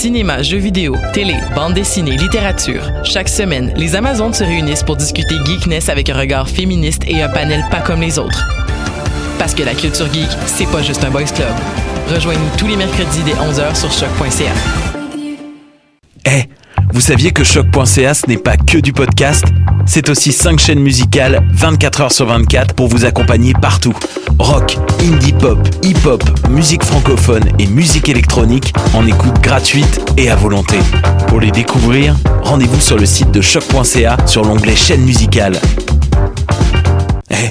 Cinéma, jeux vidéo, télé, bande dessinée, littérature. Chaque semaine, les Amazones se réunissent pour discuter geekness avec un regard féministe et un panel pas comme les autres. Parce que la culture geek, c'est pas juste un boys club. Rejoignez-nous tous les mercredis dès 11h sur choc.ca. Eh, vous saviez que choc.ca ce n'est pas que du podcast? C'est aussi 5 chaînes musicales 24 heures sur 24 pour vous accompagner partout. Rock, indie pop, hip-hop, musique francophone et musique électronique en écoute gratuite et à volonté. Pour les découvrir, rendez-vous sur le site de choc.ca sur l'onglet chaîne musicale. Eh,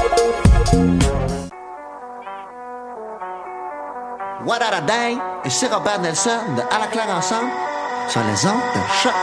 What a day? Et c'est Robert Nelson de À la ensemble sur les ondes de choc.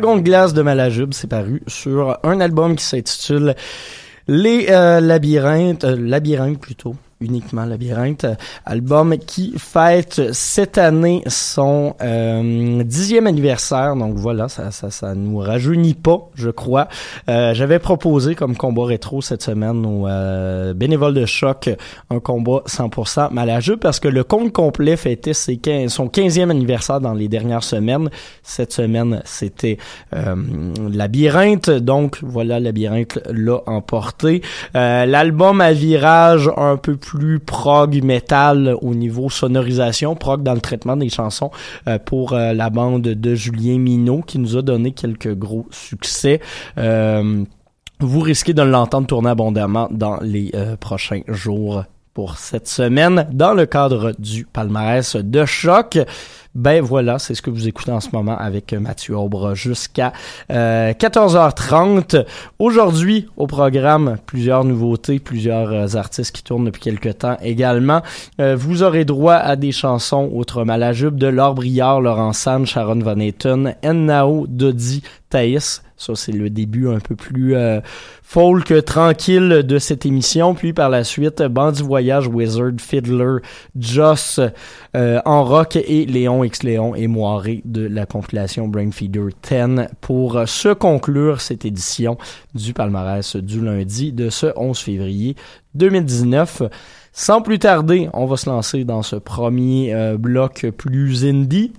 Dragon de glace de Malajube, c'est paru sur un album qui s'intitule Les euh, labyrinthes, euh, labyrinthes plutôt, uniquement Labyrinthe, album qui fête cette année son euh, dixième anniversaire. Donc voilà, ça, ça, ça nous rajeunit pas, je crois. Euh, J'avais proposé comme combat rétro cette semaine aux euh, bénévoles de choc un combat 100% malageux parce que le compte complet fêtait ses 15, son 15e anniversaire dans les dernières semaines. Cette semaine, c'était euh, Labyrinthe. Donc voilà, Labyrinthe l'a emporté. Euh, L'album à virage un peu plus prog metal au niveau sonorisation, prog dans le traitement des chansons euh, pour euh, la bande de Julien Minot qui nous a donné quelques gros succès. Euh, vous risquez de l'entendre tourner abondamment dans les prochains jours pour cette semaine dans le cadre du palmarès de choc. Ben voilà, c'est ce que vous écoutez en ce moment avec Mathieu Aubre jusqu'à euh, 14h30. Aujourd'hui, au programme, plusieurs nouveautés, plusieurs euh, artistes qui tournent depuis quelques temps également. Euh, vous aurez droit à des chansons autres Malajube de Laure Briard, Laurent San, Sharon Van Etten, Ennao, Dodi, Thaïs. Ça, c'est le début un peu plus euh, folk tranquille de cette émission. Puis par la suite, Bandit Voyage, Wizard, Fiddler, Joss euh, en rock et Léon X Léon et Moiré de la compilation Brainfeeder 10 pour se conclure cette édition du palmarès du lundi de ce 11 février 2019. Sans plus tarder, on va se lancer dans ce premier euh, bloc plus indie.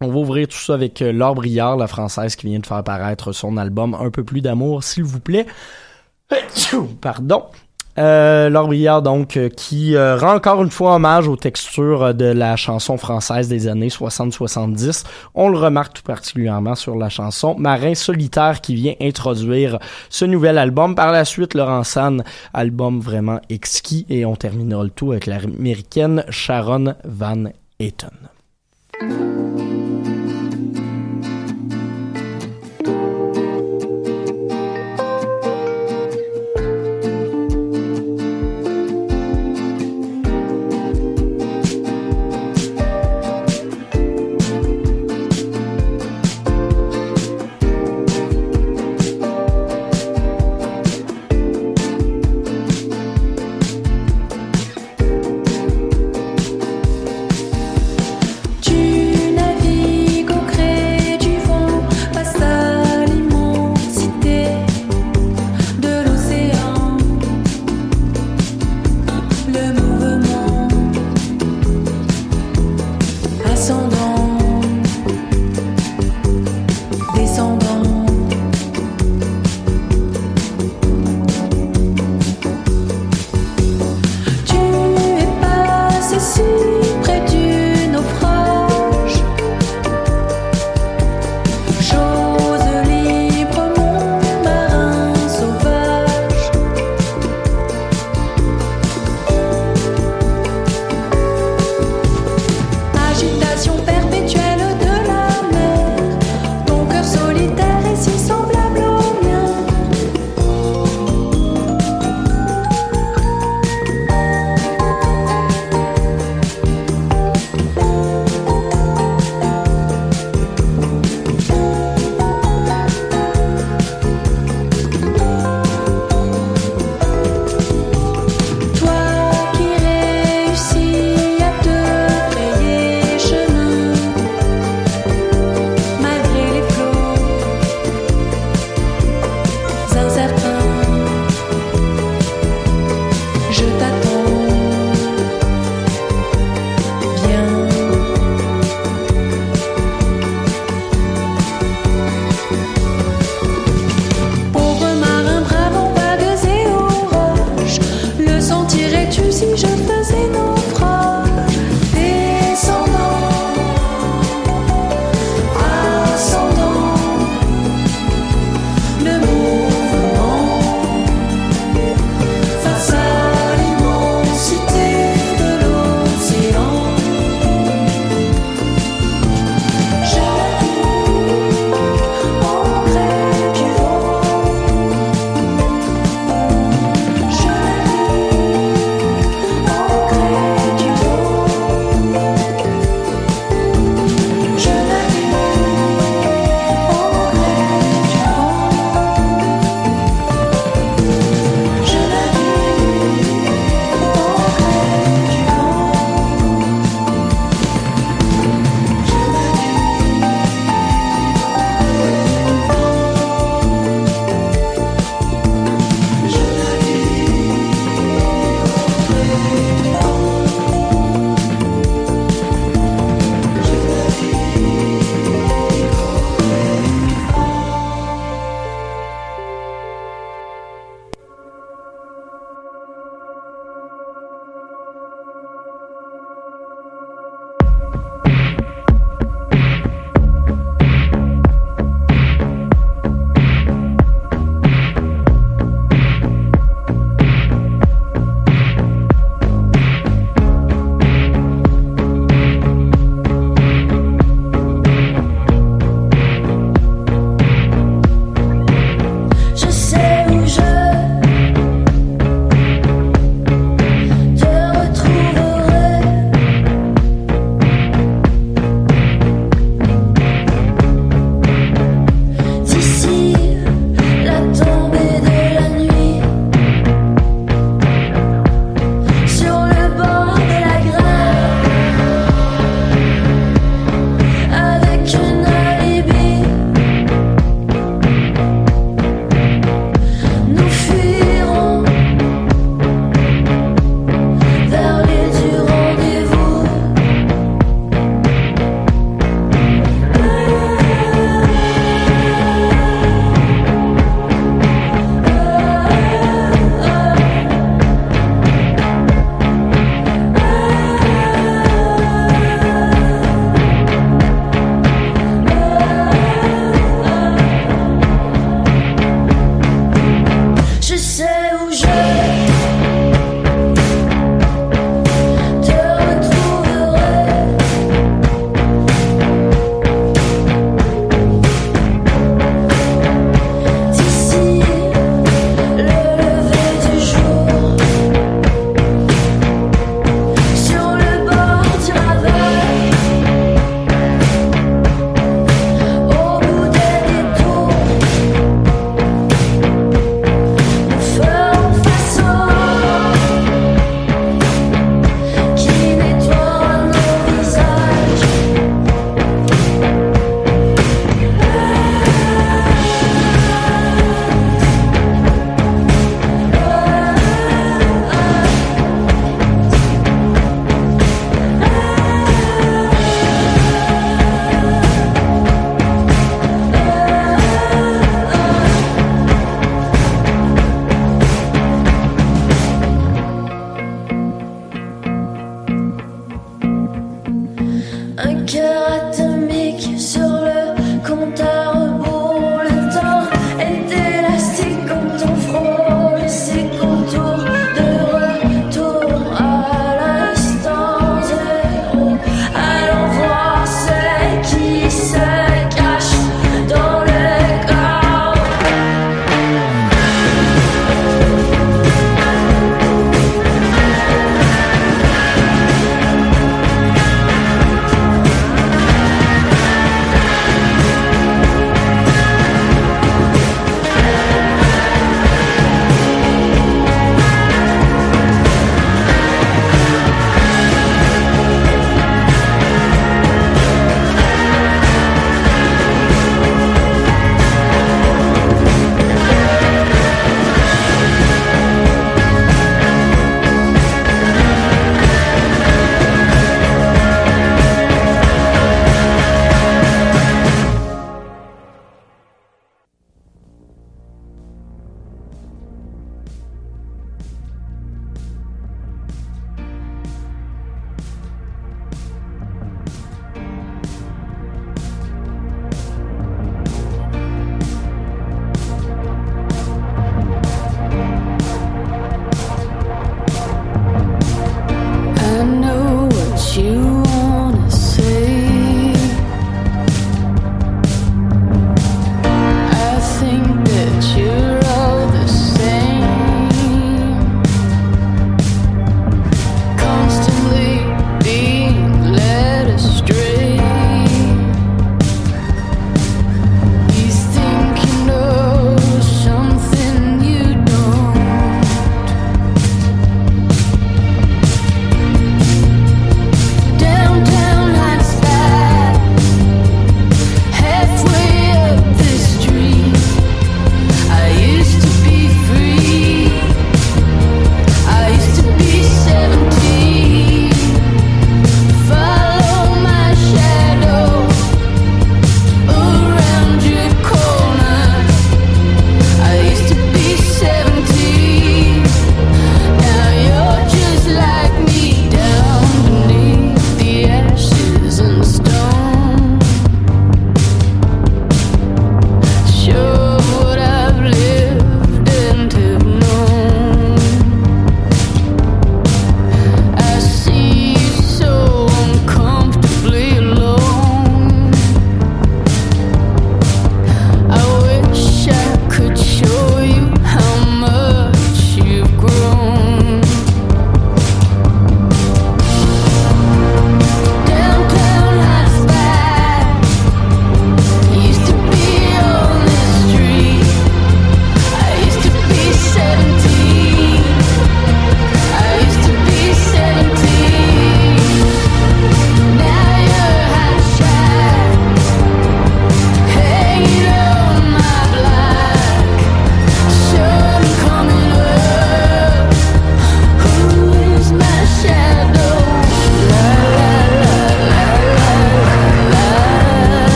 On va ouvrir tout ça avec euh, Laure Briard, la française qui vient de faire apparaître son album Un peu plus d'amour, s'il vous plaît. Pardon. Euh, Laure Briard, donc, euh, qui rend encore une fois hommage aux textures de la chanson française des années 60-70. On le remarque tout particulièrement sur la chanson Marin solitaire qui vient introduire ce nouvel album. Par la suite, Laurent San, album vraiment exquis. Et on terminera le tout avec l'américaine Sharon Van Etten. Descendant.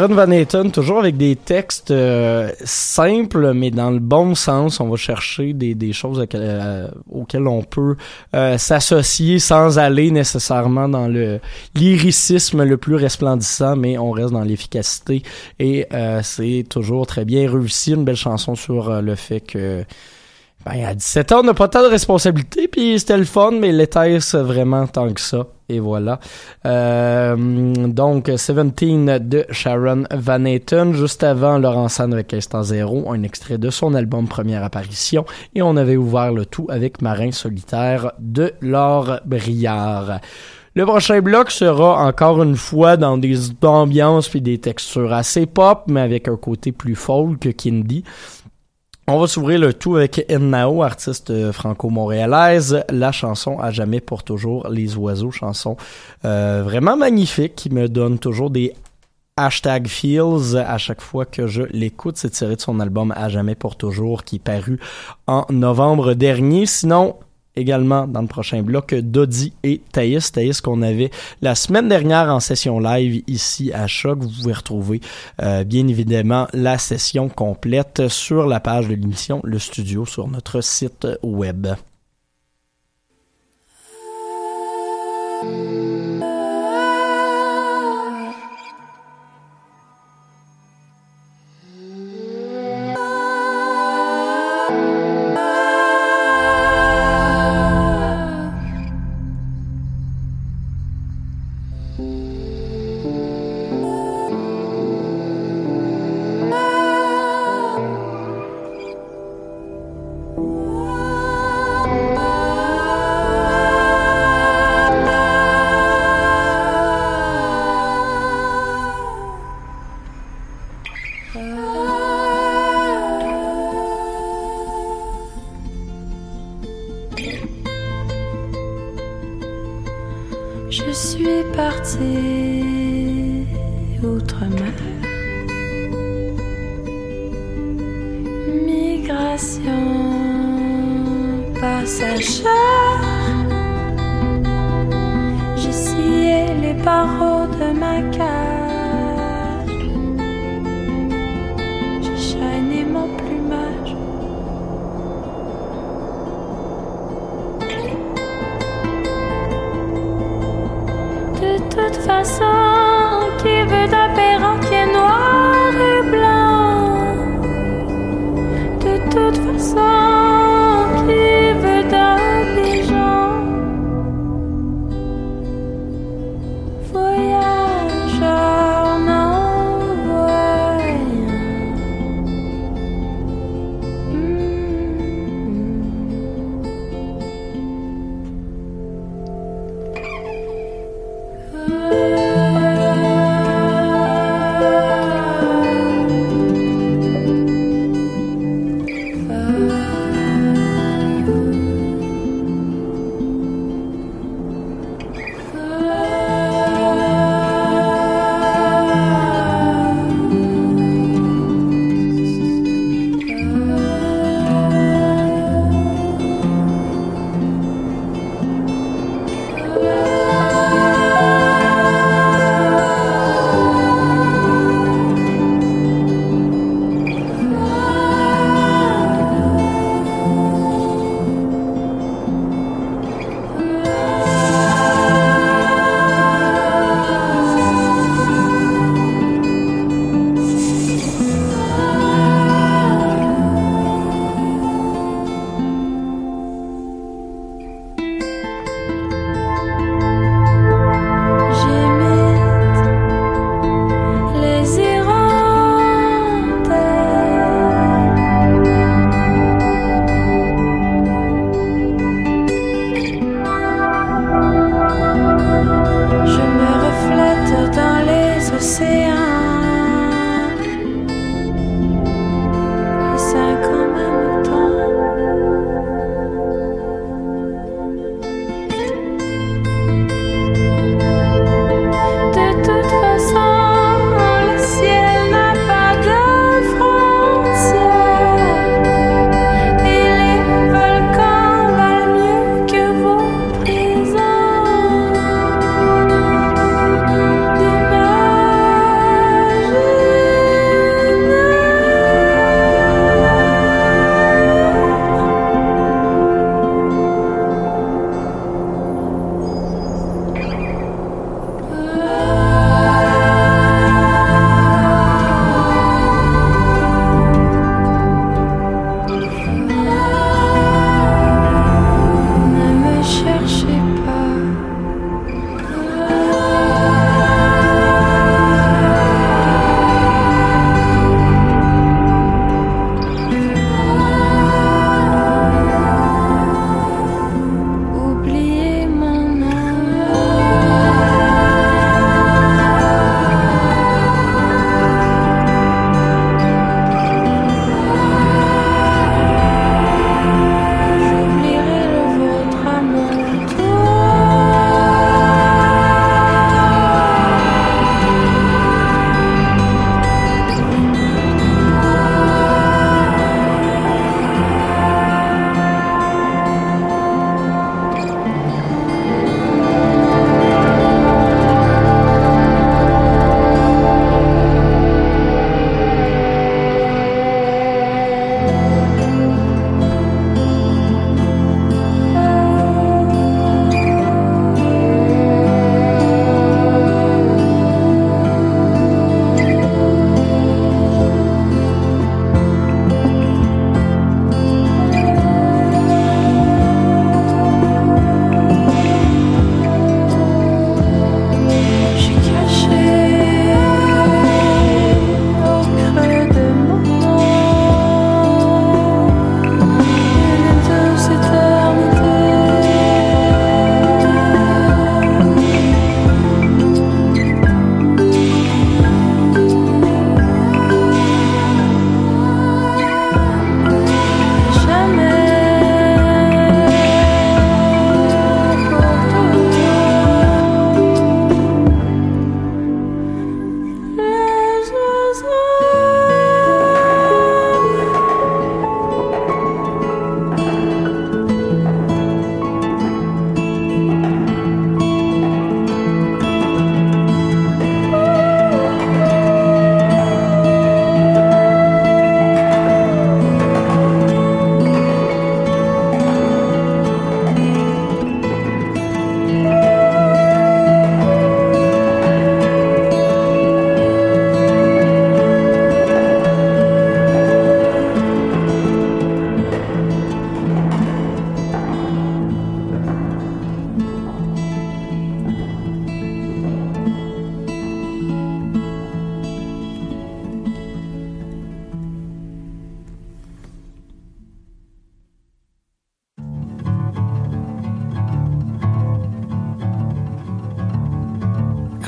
Sharon Van Etten, toujours avec des textes euh, simples, mais dans le bon sens. On va chercher des, des choses auxquelles, euh, auxquelles on peut euh, s'associer sans aller nécessairement dans le lyricisme le plus resplendissant, mais on reste dans l'efficacité. Et c'est toujours très bien réussi. Une belle chanson sur le fait que ben, à 17 ans, on n'a pas tant de responsabilités, puis c'était le fun, mais l'était-ce vraiment tant que ça? Et voilà. Euh, donc, 17 de Sharon Van Etten, juste avant Laurent San avec Instant Zéro, un extrait de son album Première Apparition, et on avait ouvert le tout avec Marin Solitaire de Laure Briard. Le prochain bloc sera encore une fois dans des ambiances puis des textures assez pop, mais avec un côté plus folk qu'indie. On va s'ouvrir le tout avec Ennao, artiste euh, franco-montréalaise. La chanson À jamais pour toujours les oiseaux, chanson euh, vraiment magnifique qui me donne toujours des hashtag feels à chaque fois que je l'écoute. C'est tiré de son album À jamais pour toujours qui est paru en novembre dernier. Sinon, également dans le prochain bloc Dodi et Thaïs. Thaïs qu'on avait la semaine dernière en session live ici à Choc. Vous pouvez retrouver euh, bien évidemment la session complète sur la page de l'émission Le Studio sur notre site web. Façon, qui veut d'un perroquet noir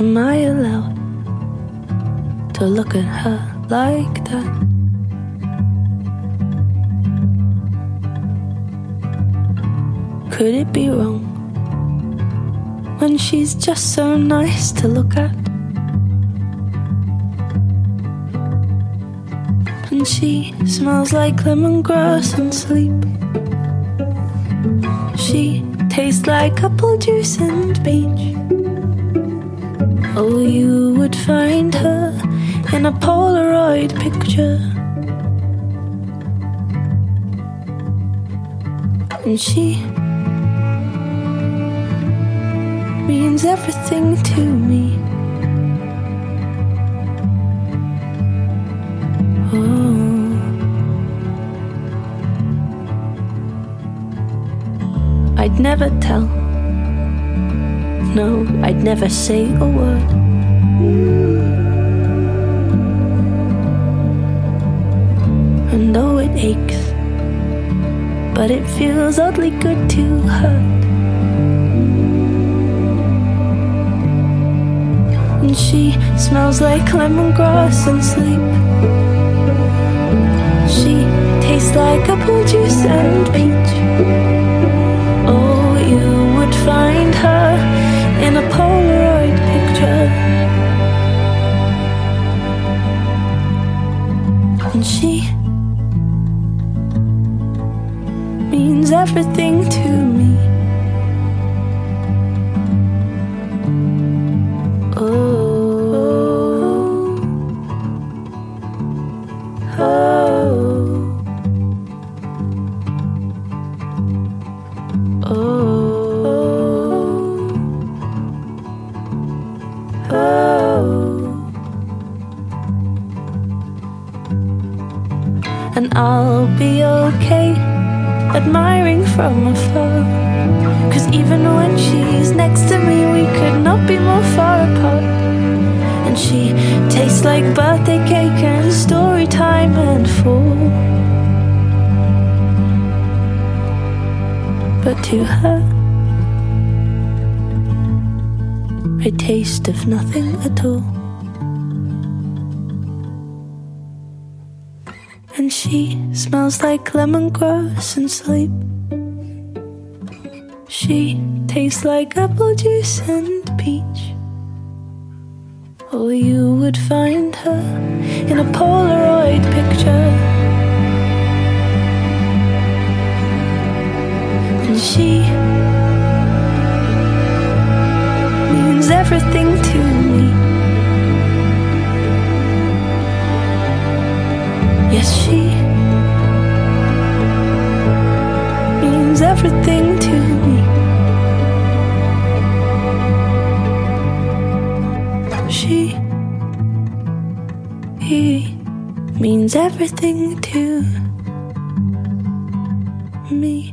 Am I allowed to look at her like that? Could it be wrong when she's just so nice to look at? And she smells like lemongrass and sleep. She tastes like apple juice and beach. Oh, you would find her in a Polaroid picture. And she means everything to me. Oh. I'd never tell. No, I'd never say a word. And though it aches, but it feels oddly good to hurt. And she smells like lemongrass and sleep. She tastes like apple juice and peach. Oh, you would find her in a Polaroid picture. And she means everything to me. Okay admiring from afar. Cause even when she's next to me, we could not be more far apart. And she tastes like birthday cake and story time and fall. But to her, I taste of nothing at all. And she smells like lemongrass and sleep. She tastes like apple juice and peach. Oh, you would find her in a Polaroid picture. And she means everything to me. Yes, she everything to me. She he means everything to me.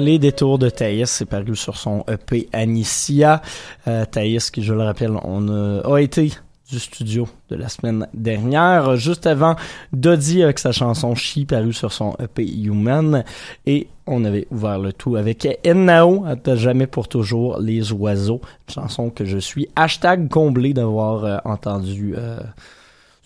Les détours de Thaïs, c'est paru sur son EP Anicia. Euh, Thaïs, qui je le rappelle, on a, a été du studio de la semaine dernière, juste avant Dodie avec sa chanson She paru sur son EP Human. Et on avait ouvert le tout avec Ennao, jamais pour toujours les oiseaux, chanson que je suis hashtag comblé d'avoir euh, entendu euh,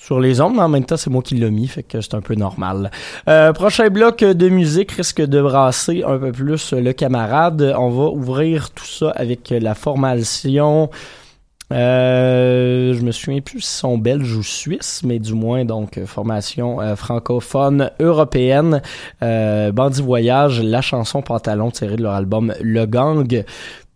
sur les ondes, mais en même temps, c'est moi qui l'ai mis, fait que c'est un peu normal. Euh, prochain bloc de musique risque de brasser un peu plus le camarade. On va ouvrir tout ça avec la formation. Euh, je me souviens plus si sont belges ou suisses, mais du moins donc formation euh, francophone européenne. Euh, Bandit Voyage, la chanson Pantalon tirée de leur album Le Gang.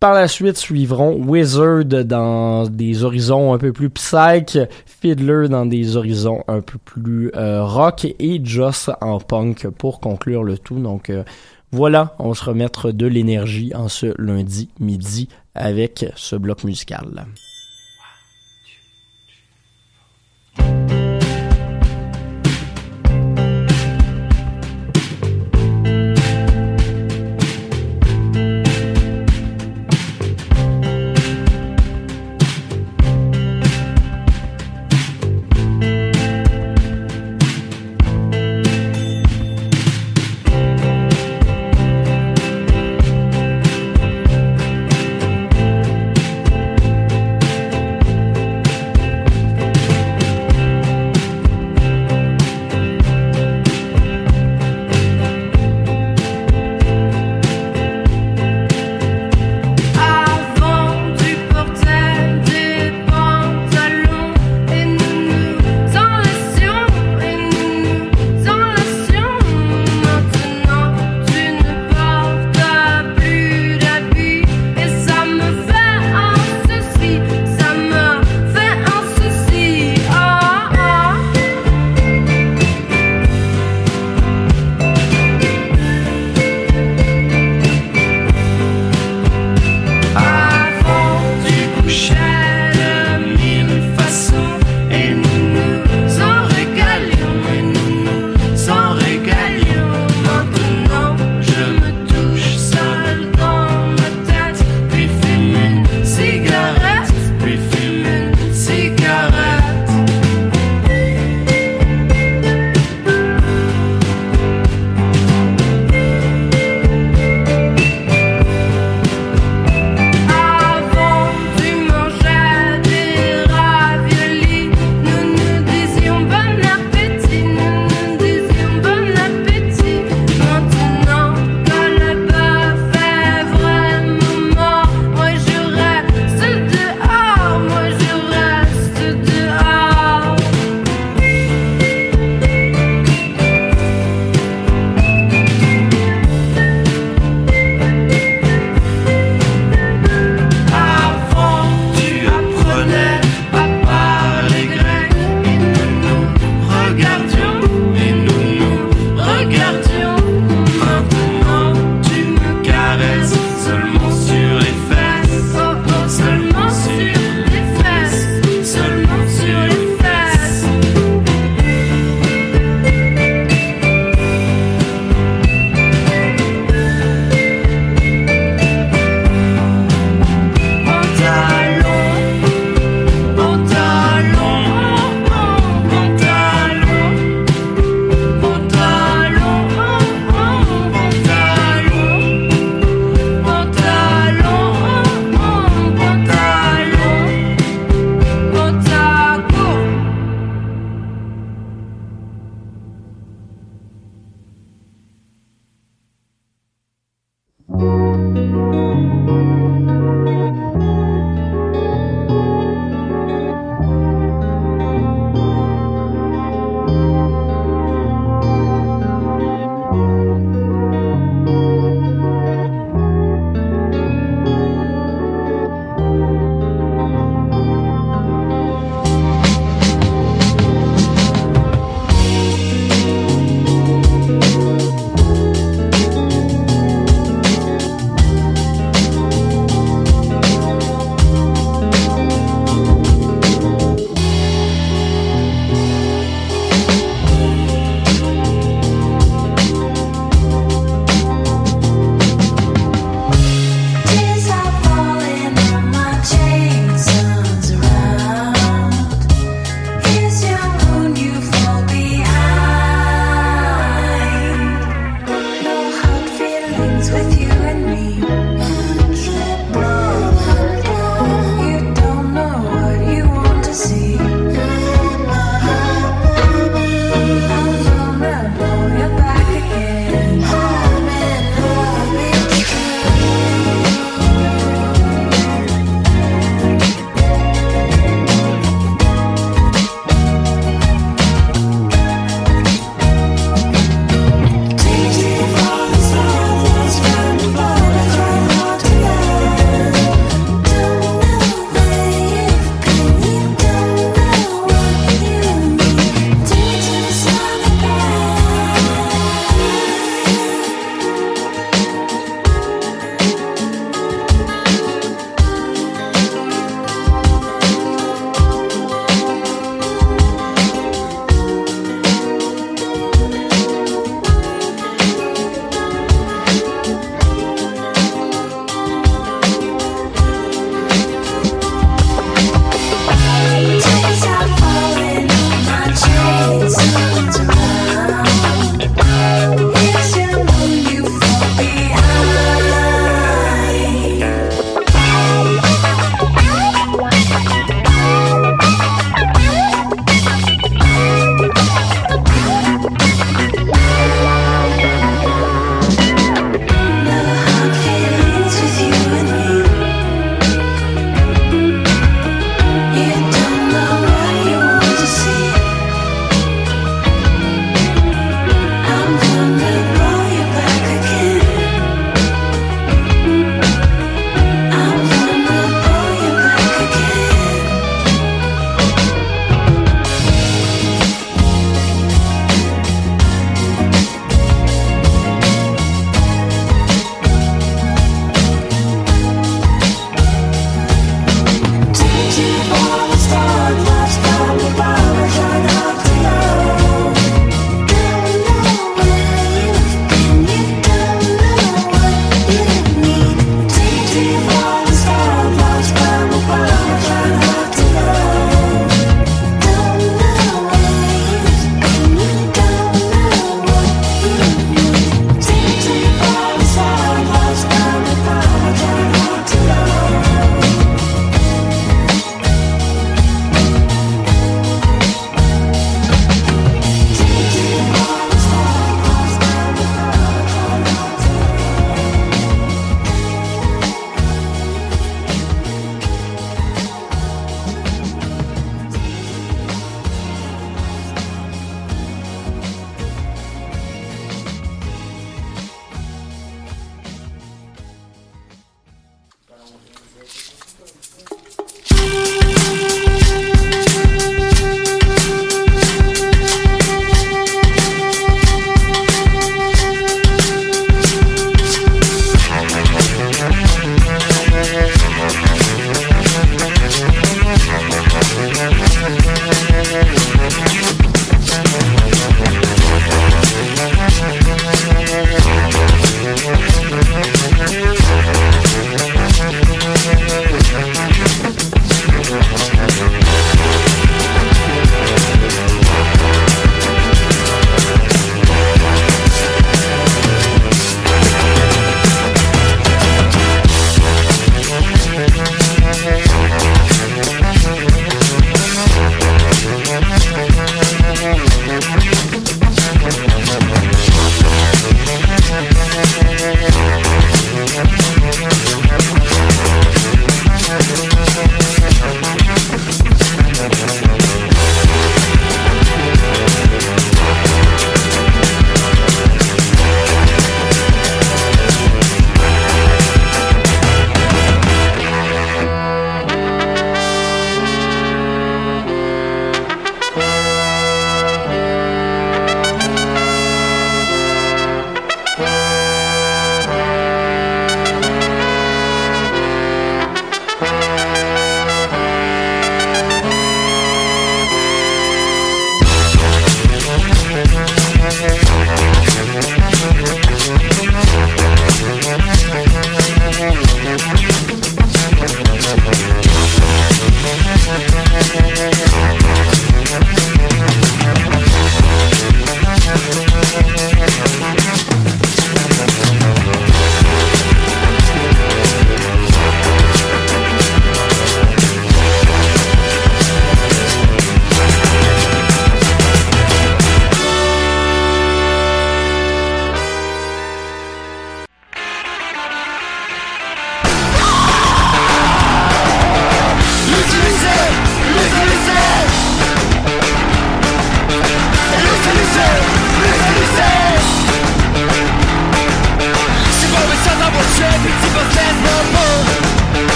Par la suite suivront Wizard dans des horizons un peu plus psych, Fiddler dans des horizons un peu plus euh, rock et Joss en punk pour conclure le tout. Donc euh, voilà, on se remettre de l'énergie en ce lundi midi avec ce bloc musical.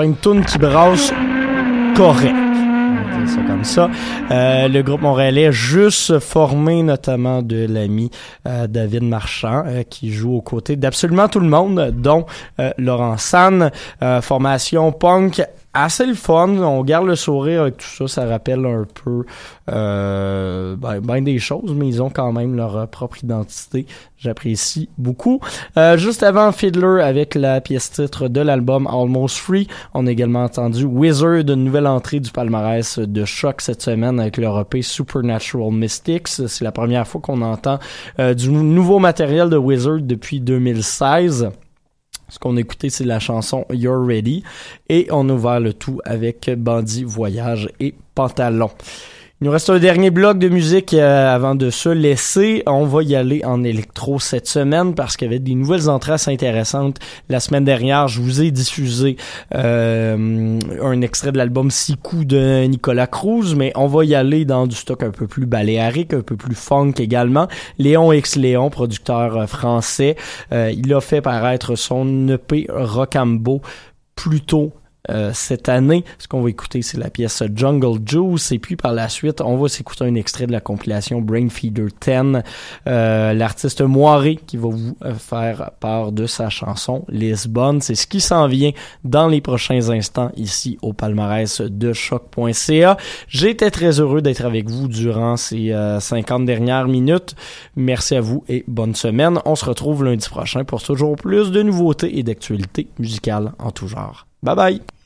Une fin de tune qui brasse correct. Ça comme ça. Euh, le groupe montréalais juste formé notamment de l'ami euh, David Marchand euh, qui joue aux côtés d'absolument tout le monde, dont euh, Laurent San. Euh, formation punk assez le fun. On garde le sourire avec tout ça. Ça rappelle un peu euh, ben, ben des choses, mais ils ont quand même leur propre identité. J'apprécie beaucoup. Euh, juste avant Fiddler avec la pièce titre de l'album Almost Free, on a également entendu Wizard, une nouvelle entrée du palmarès de choc cette semaine avec leur EP Supernatural Mystics. C'est la première fois qu'on entend euh, du nouveau matériel de Wizard depuis 2016. Ce qu'on a écouté, c'est la chanson You're Ready. Et on a le tout avec Bandit, Voyage et Pantalon. Il nous reste un dernier bloc de musique euh, avant de se laisser. On va y aller en électro cette semaine parce qu'il y avait des nouvelles entrées assez intéressantes. La semaine dernière, je vous ai diffusé euh, un extrait de l'album coups de Nicolas Cruz, mais on va y aller dans du stock un peu plus baléarique, un peu plus funk également. Léon X Léon, producteur euh, français, il a fait paraître son EP Rocambo plus tôt euh, cette année. Ce qu'on va écouter, c'est la pièce Jungle Juice. Et puis par la suite, on va s'écouter un extrait de la compilation Brain Feeder 10. Euh, L'artiste Moiré qui va vous euh, faire part de sa chanson Lisbonne. C'est ce qui s'en vient dans les prochains instants ici au palmarès de choc.ca. J'étais très heureux d'être avec vous durant ces euh, 50 dernières minutes. Merci à vous et bonne semaine. On se retrouve lundi prochain pour toujours plus de nouveautés et d'actualités musicales en tout genre. Bye bye!